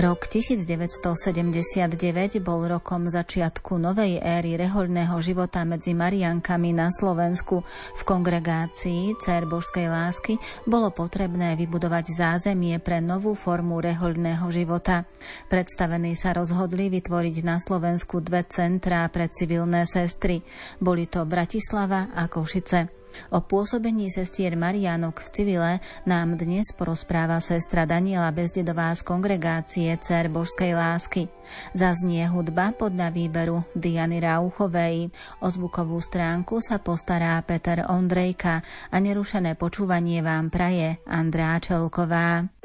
Rok 1979 bol rokom začiatku novej éry rehoľného života medzi Mariankami na Slovensku. V kongregácii Cér Božskej lásky bolo potrebné vybudovať zázemie pre novú formu rehoľného života. Predstavení sa rozhodli vytvoriť na Slovensku dve centrá pre civilné sestry. Boli to Bratislava a Košice. O pôsobení sestier Marianok v civile nám dnes porozpráva sestra Daniela Bezdedová z kongregácie Cer Božskej lásky. Zaznie hudba podľa výberu Diany Rauchovej. O zvukovú stránku sa postará Peter Ondrejka a nerušené počúvanie vám praje Andrá Čelková.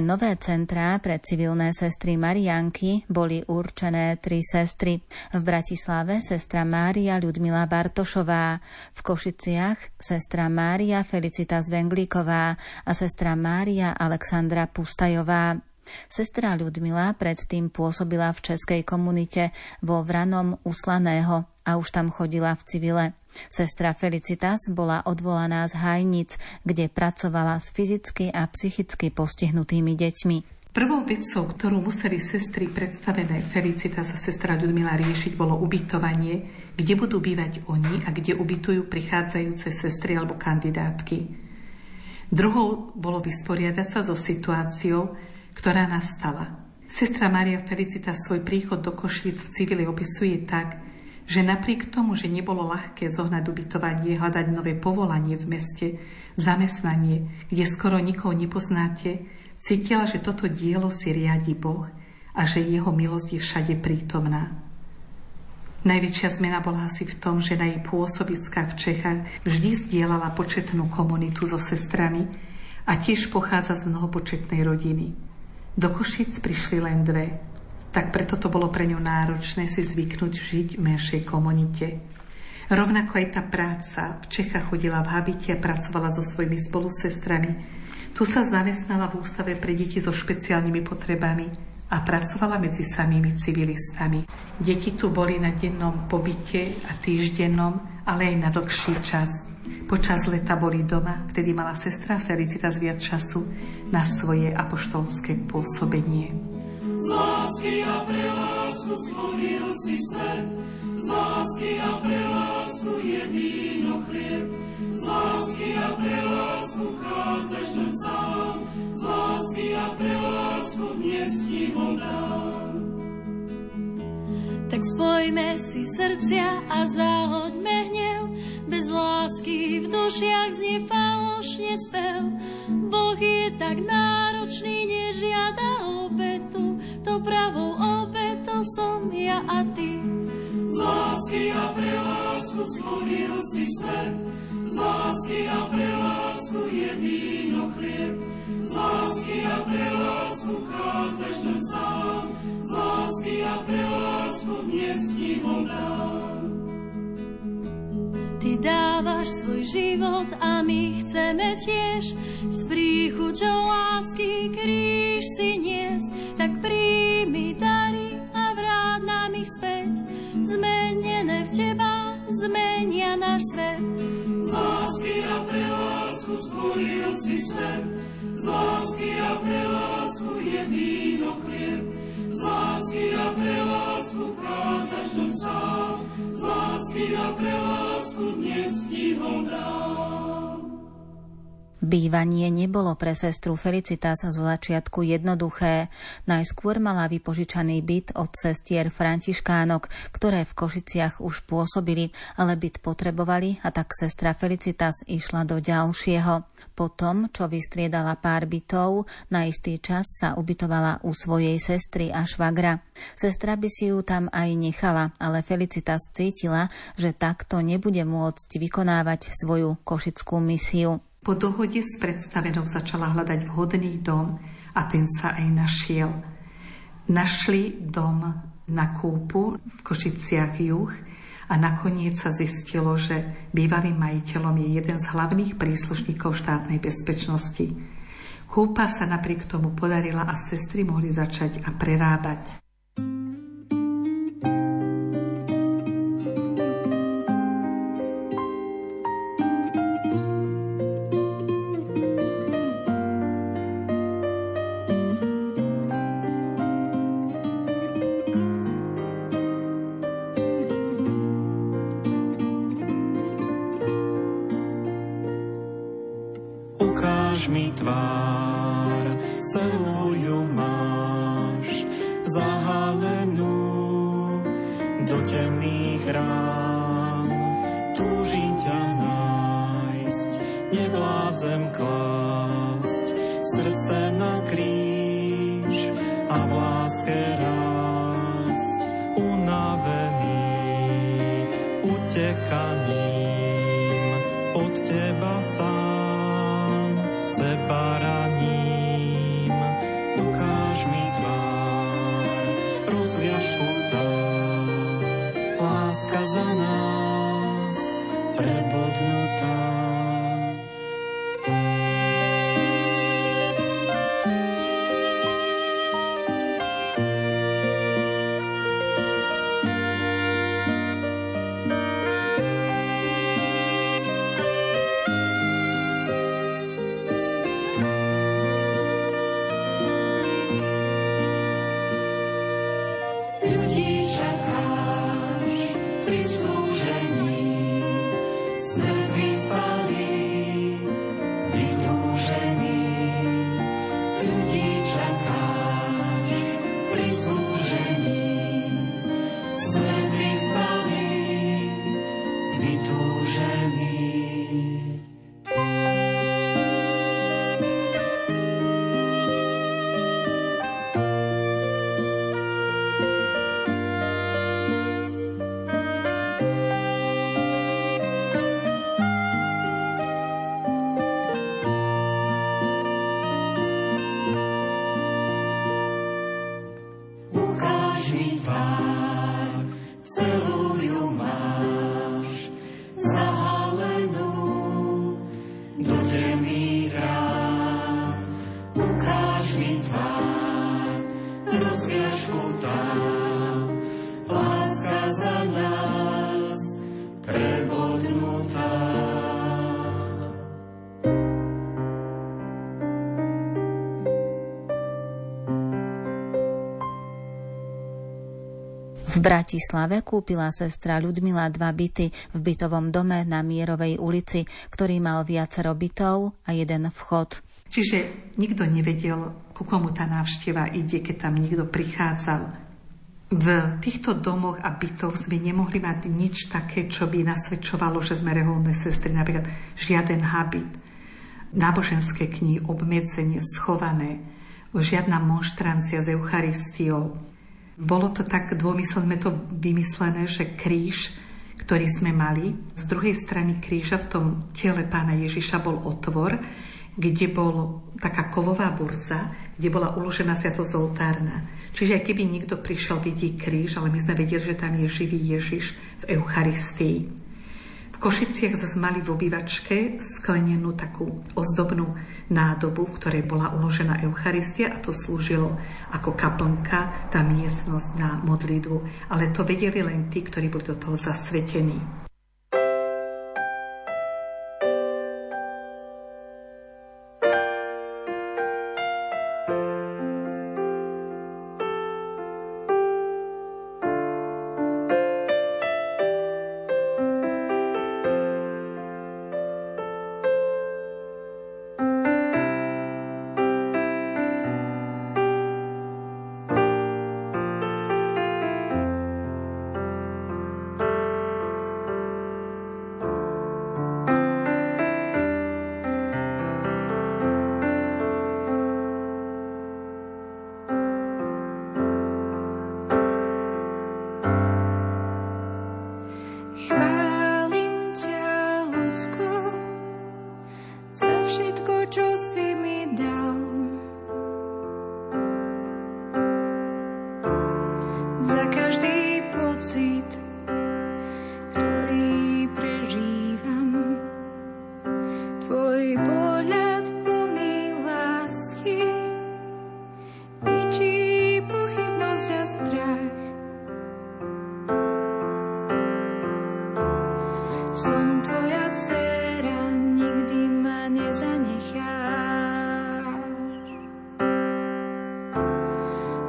Nové centrá pre civilné sestry Marianky boli určené tri sestry. V Bratislave sestra Mária Ľudmila Bartošová, v Košiciach sestra Mária Felicita Zvenglíková a sestra Mária Alexandra Pustajová. Sestra Ľudmila predtým pôsobila v českej komunite vo Vranom Uslaného a už tam chodila v civile. Sestra Felicitas bola odvolaná z Hajnic, kde pracovala s fyzicky a psychicky postihnutými deťmi. Prvou vecou, ktorú museli sestry predstavené Felicitas a sestra Ľudmila riešiť, bolo ubytovanie, kde budú bývať oni a kde ubytujú prichádzajúce sestry alebo kandidátky. Druhou bolo vysporiadať sa so situáciou, ktorá nastala. Sestra Maria Felicita svoj príchod do Košíc v civile opisuje tak, že napriek tomu, že nebolo ľahké zohnať ubytovanie, hľadať nové povolanie v meste, zamestnanie, kde skoro nikoho nepoznáte, cítila, že toto dielo si riadi Boh a že jeho milosť je všade prítomná. Najväčšia zmena bola asi v tom, že na jej pôsobiskách v Čechách vždy zdieľala početnú komunitu so sestrami a tiež pochádza z mnohopočetnej rodiny. Do Košic prišli len dve, tak preto to bolo pre ňu náročné si zvyknúť žiť v menšej komunite. Rovnako aj tá práca. V Čechách chodila v habite a pracovala so svojimi spolusestrami. Tu sa zamestnala v ústave pre deti so špeciálnymi potrebami a pracovala medzi samými civilistami. Deti tu boli na dennom pobyte a týždennom, ale aj na dlhší čas. Počas leta boli doma, vtedy mala sestra Felicita viac času na svoje apoštolské pôsobenie. Z lásky a pre lásku stvoril si svet, z lásky a pre lásku je víno chlieb, z lásky a pre lásku chádzaš tam sám, z lásky a pre lásku dnes ti ho dám. Tak spojme si srdcia a zahoďme hnev, bez lásky v dušiach znie falošne spev. Boh je tak náročný, nežiada obetu, to pravou obetou som ja a ty. Z lásky a pre lásku si svet, z lásky a pre lásku je víno a pre lásku chádzaš tam sám, z lásky a pre lásku život a my chceme tiež. S príchuťou lásky kríž si niesť, tak príjmi dary a vráť nám ich späť. Zmenené v teba zmenia svet. A pre lásku stvoril si svet, z lásky a pre lásku je víno chlieb, z lásky a pre lásku vchádzaš do sám, z lásky a pre lásku dnes ti ho dám. Bývanie nebolo pre sestru Felicitas zo začiatku jednoduché. Najskôr mala vypožičaný byt od sestier Františkánok, ktoré v Košiciach už pôsobili, ale byt potrebovali a tak sestra Felicitas išla do ďalšieho. Potom, čo vystriedala pár bytov, na istý čas sa ubytovala u svojej sestry a švagra. Sestra by si ju tam aj nechala, ale Felicitas cítila, že takto nebude môcť vykonávať svoju košickú misiu. Po dohode s predstavenou začala hľadať vhodný dom a ten sa aj našiel. Našli dom na kúpu v Košiciach juh a nakoniec sa zistilo, že bývalým majiteľom je jeden z hlavných príslušníkov štátnej bezpečnosti. Kúpa sa napriek tomu podarila a sestry mohli začať a prerábať. Bratislave kúpila sestra Ľudmila dva byty v bytovom dome na Mierovej ulici, ktorý mal viacero bytov a jeden vchod. Čiže nikto nevedel, ku komu tá návšteva ide, keď tam niekto prichádzal. V týchto domoch a bytoch sme nemohli mať nič také, čo by nasvedčovalo, že sme reholné sestry, napríklad žiaden habit, náboženské knihy, obmedzenie, schované, žiadna monštrancia s Eucharistiou, bolo to tak dômyselne to vymyslené, že kríž, ktorý sme mali, z druhej strany kríža v tom tele pána Ježiša bol otvor, kde bol taká kovová burza, kde bola uložená sviatosť oltárna. Čiže keby niekto prišiel vidieť kríž, ale my sme vedeli, že tam je živý Ježiš v Eucharistii. Košiciach zase mali v obývačke sklenenú takú ozdobnú nádobu, v ktorej bola uložená Eucharistia a to slúžilo ako kaplnka, tá miestnosť na modlitbu. Ale to vedeli len tí, ktorí boli do toho zasvetení.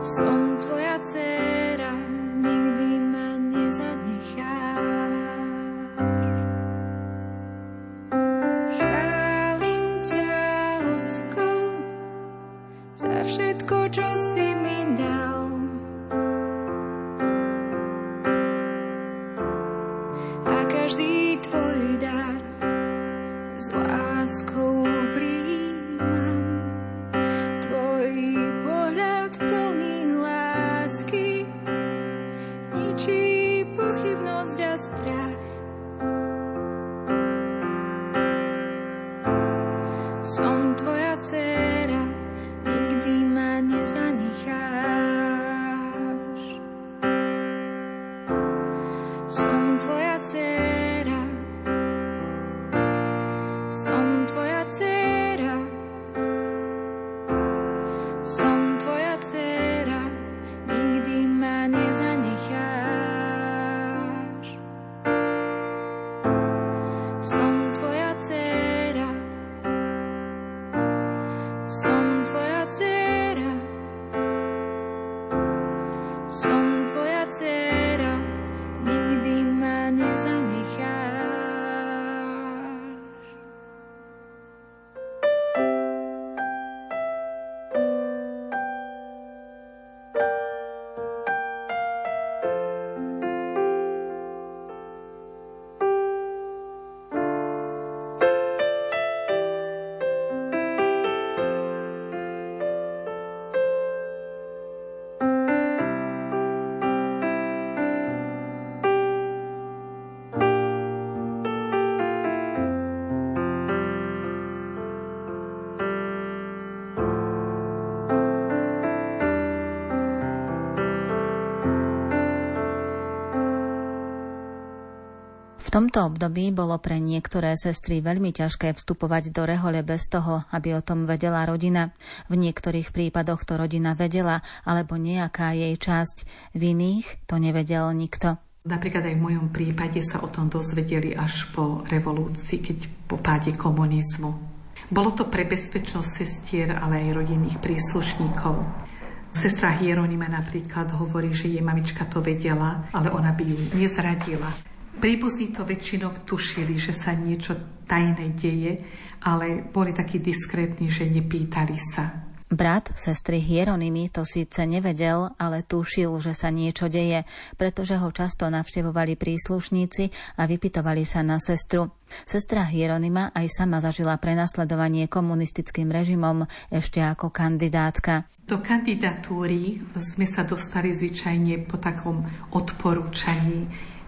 So oh, Some tomto období bolo pre niektoré sestry veľmi ťažké vstupovať do rehole bez toho, aby o tom vedela rodina. V niektorých prípadoch to rodina vedela, alebo nejaká jej časť. V iných to nevedel nikto. Napríklad aj v mojom prípade sa o tom dozvedeli až po revolúcii, keď po páde komunizmu. Bolo to pre bezpečnosť sestier, ale aj rodinných príslušníkov. Sestra Hieronima napríklad hovorí, že jej mamička to vedela, ale ona by ju nezradila. Príbuzní to väčšinou tušili, že sa niečo tajné deje, ale boli takí diskrétni, že nepýtali sa. Brat sestry Hieronymy to síce nevedel, ale tušil, že sa niečo deje, pretože ho často navštevovali príslušníci a vypitovali sa na sestru. Sestra Hieronyma aj sama zažila prenasledovanie komunistickým režimom ešte ako kandidátka. Do kandidatúry sme sa dostali zvyčajne po takom odporúčaní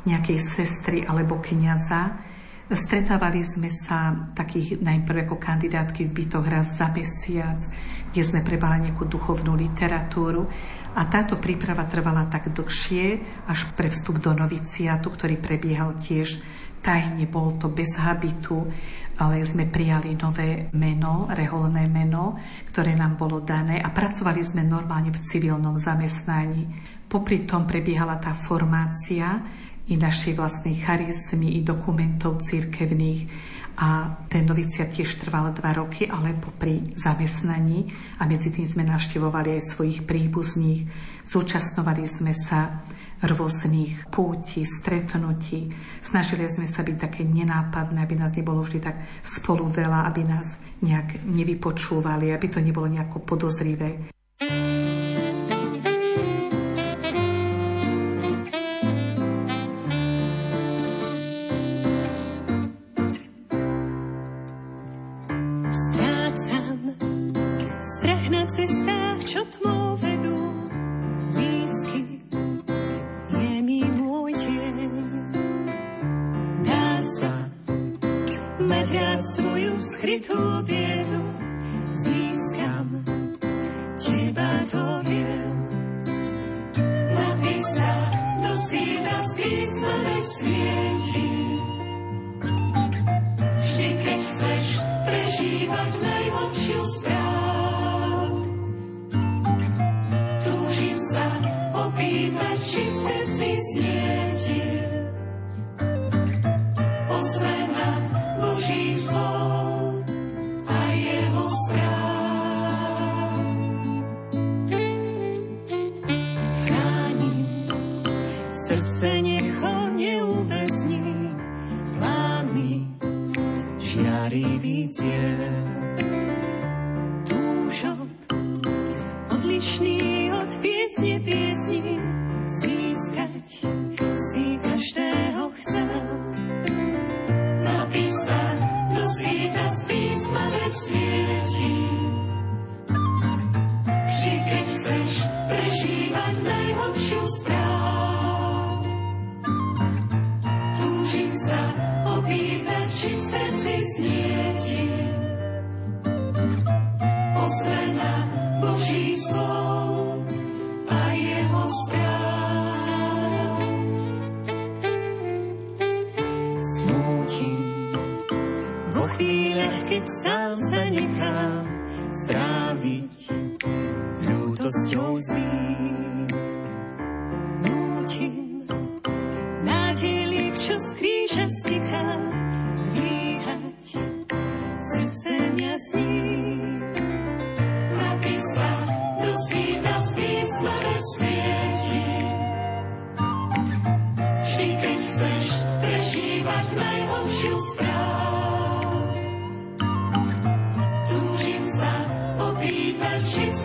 nejakej sestry alebo kniaza. Stretávali sme sa takých najprv ako kandidátky v bytoch raz za mesiac, kde sme prebali nejakú duchovnú literatúru a táto príprava trvala tak dlhšie až pre vstup do noviciátu, ktorý prebiehal tiež tajne, bolo to bez habitu, ale sme prijali nové meno, reholné meno, ktoré nám bolo dané a pracovali sme normálne v civilnom zamestnaní. Popri tom prebiehala tá formácia i našej vlastnej charizmy, i dokumentov církevných a ten noviciat tiež trval dva roky, ale popri zamestnaní a medzi tým sme navštevovali aj svojich príbuzných, zúčastnovali sme sa rôznych púti, stretnutí. Snažili sme sa byť také nenápadné, aby nás nebolo vždy tak spolu veľa, aby nás nejak nevypočúvali, aby to nebolo nejako podozrivé. tých najhorších správ. Túžim sa opýtať, či v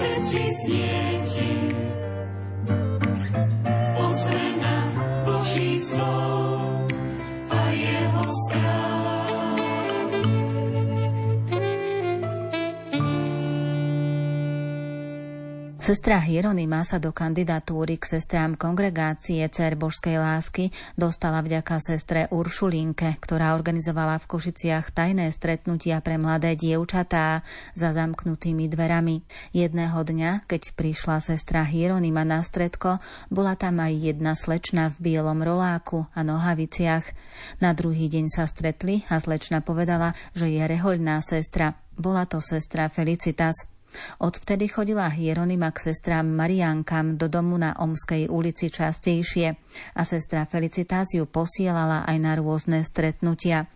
Sestra Hieronima sa do kandidatúry k sestrám kongregácie Cer Božskej lásky dostala vďaka sestre Uršulinke, ktorá organizovala v Košiciach tajné stretnutia pre mladé dievčatá za zamknutými dverami. Jedného dňa, keď prišla sestra Hieronima na stredko, bola tam aj jedna slečna v bielom roláku a nohaviciach. Na druhý deň sa stretli a slečna povedala, že je rehoľná sestra. Bola to sestra Felicitas. Odvtedy chodila Hieronima k sestrám Mariánkam do domu na Omskej ulici častejšie a sestra Felicitas ju posielala aj na rôzne stretnutia.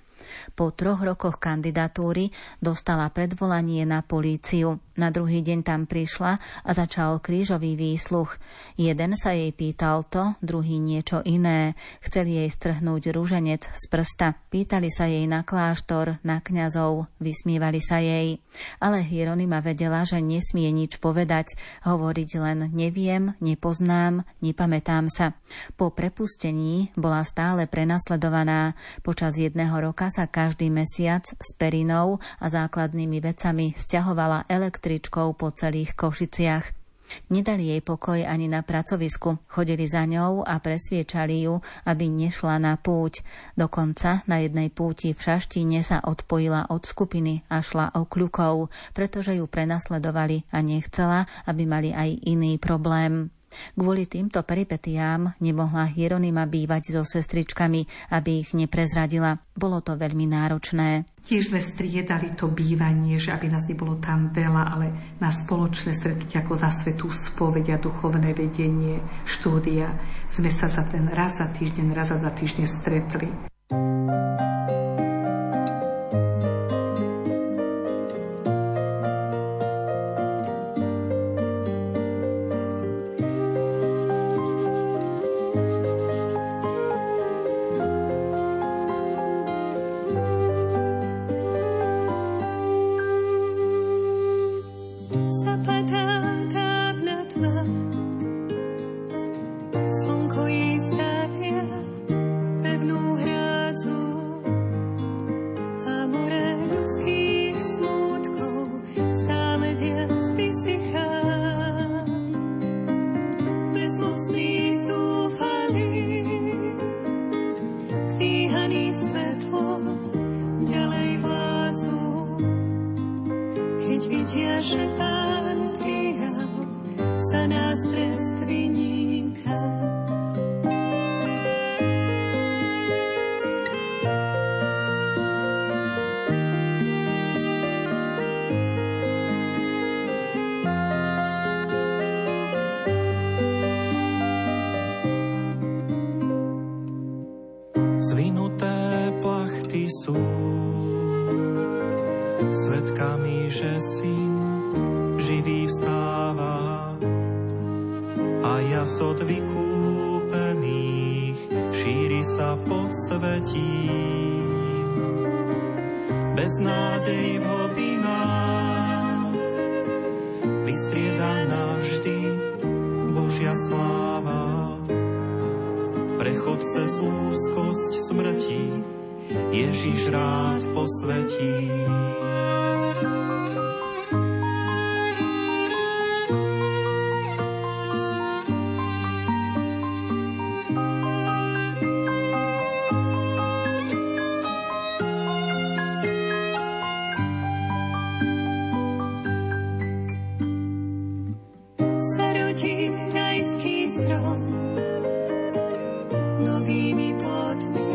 Po troch rokoch kandidatúry dostala predvolanie na políciu. Na druhý deň tam prišla a začal krížový výsluch. Jeden sa jej pýtal to, druhý niečo iné. Chceli jej strhnúť rúženec z prsta. Pýtali sa jej na kláštor, na kňazov, vysmievali sa jej. Ale Hieronima vedela, že nesmie nič povedať, hovoriť len neviem, nepoznám, nepamätám sa. Po prepustení bola stále prenasledovaná. Počas jedného roka sa každý mesiac s perinou a základnými vecami stiahovala električkou po celých Košiciach. Nedali jej pokoj ani na pracovisku, chodili za ňou a presviečali ju, aby nešla na púť. Dokonca na jednej púti v Šaštíne sa odpojila od skupiny a šla o kľukov, pretože ju prenasledovali a nechcela, aby mali aj iný problém. Kvôli týmto peripetiám nemohla Hieronima bývať so sestričkami, aby ich neprezradila. Bolo to veľmi náročné. Tiež sme striedali to bývanie, že aby nás nebolo tam veľa, ale na spoločné stretnutie ako za svetú spoveď a duchovné vedenie, štúdia sme sa za ten raz za týždeň, raz za dva týždne stretli. love. svetkami, že syn živý vstáva a jas od vykúpených šíri sa pod svetím. Bez nádej v hodinách vystrieda navždy Božia sláva. Prechod cez úzkosť smrti Ježiš rád posvetí. novými plotmi.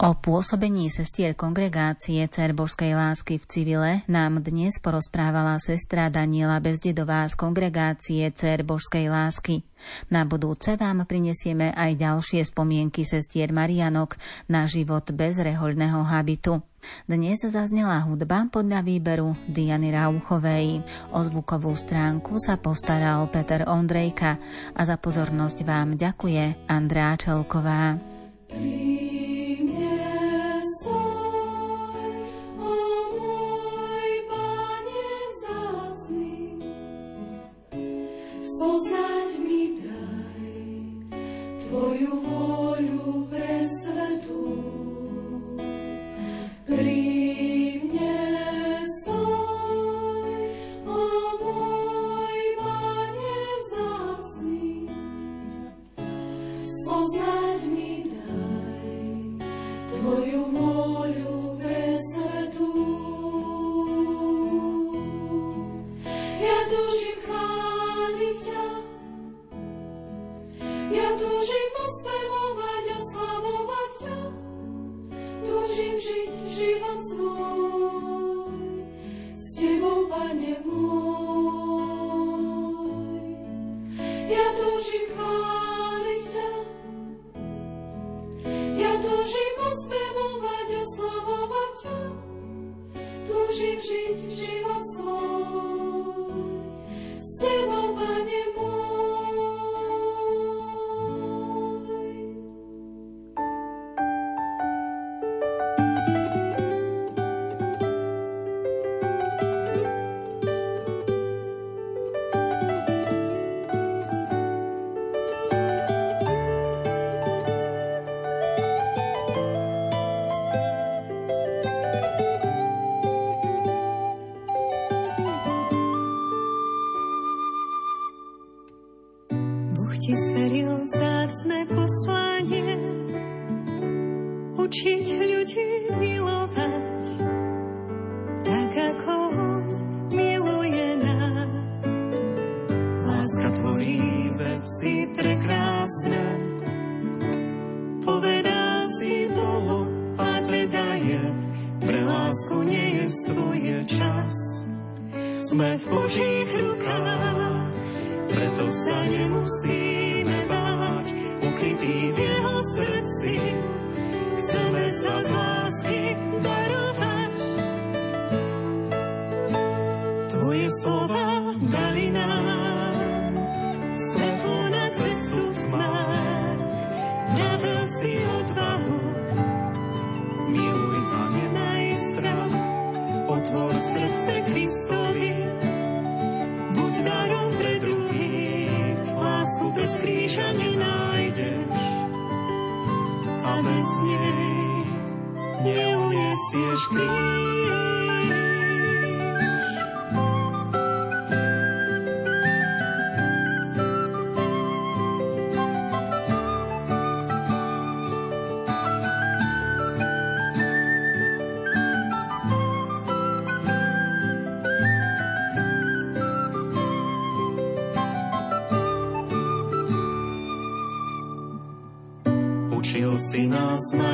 O pôsobení sestier kongregácie Cerbožskej lásky v civile nám dnes porozprávala sestra Daniela Bezdedová z kongregácie Cerbožskej lásky. Na budúce vám prinesieme aj ďalšie spomienky sestier Marianok na život bez rehoľného habitu. Dnes zaznela hudba podľa výberu Diany Rauchovej. O zvukovú stránku sa postaral Peter Ondrejka a za pozornosť vám ďakuje Andrá Čelková. poznať si nás, majte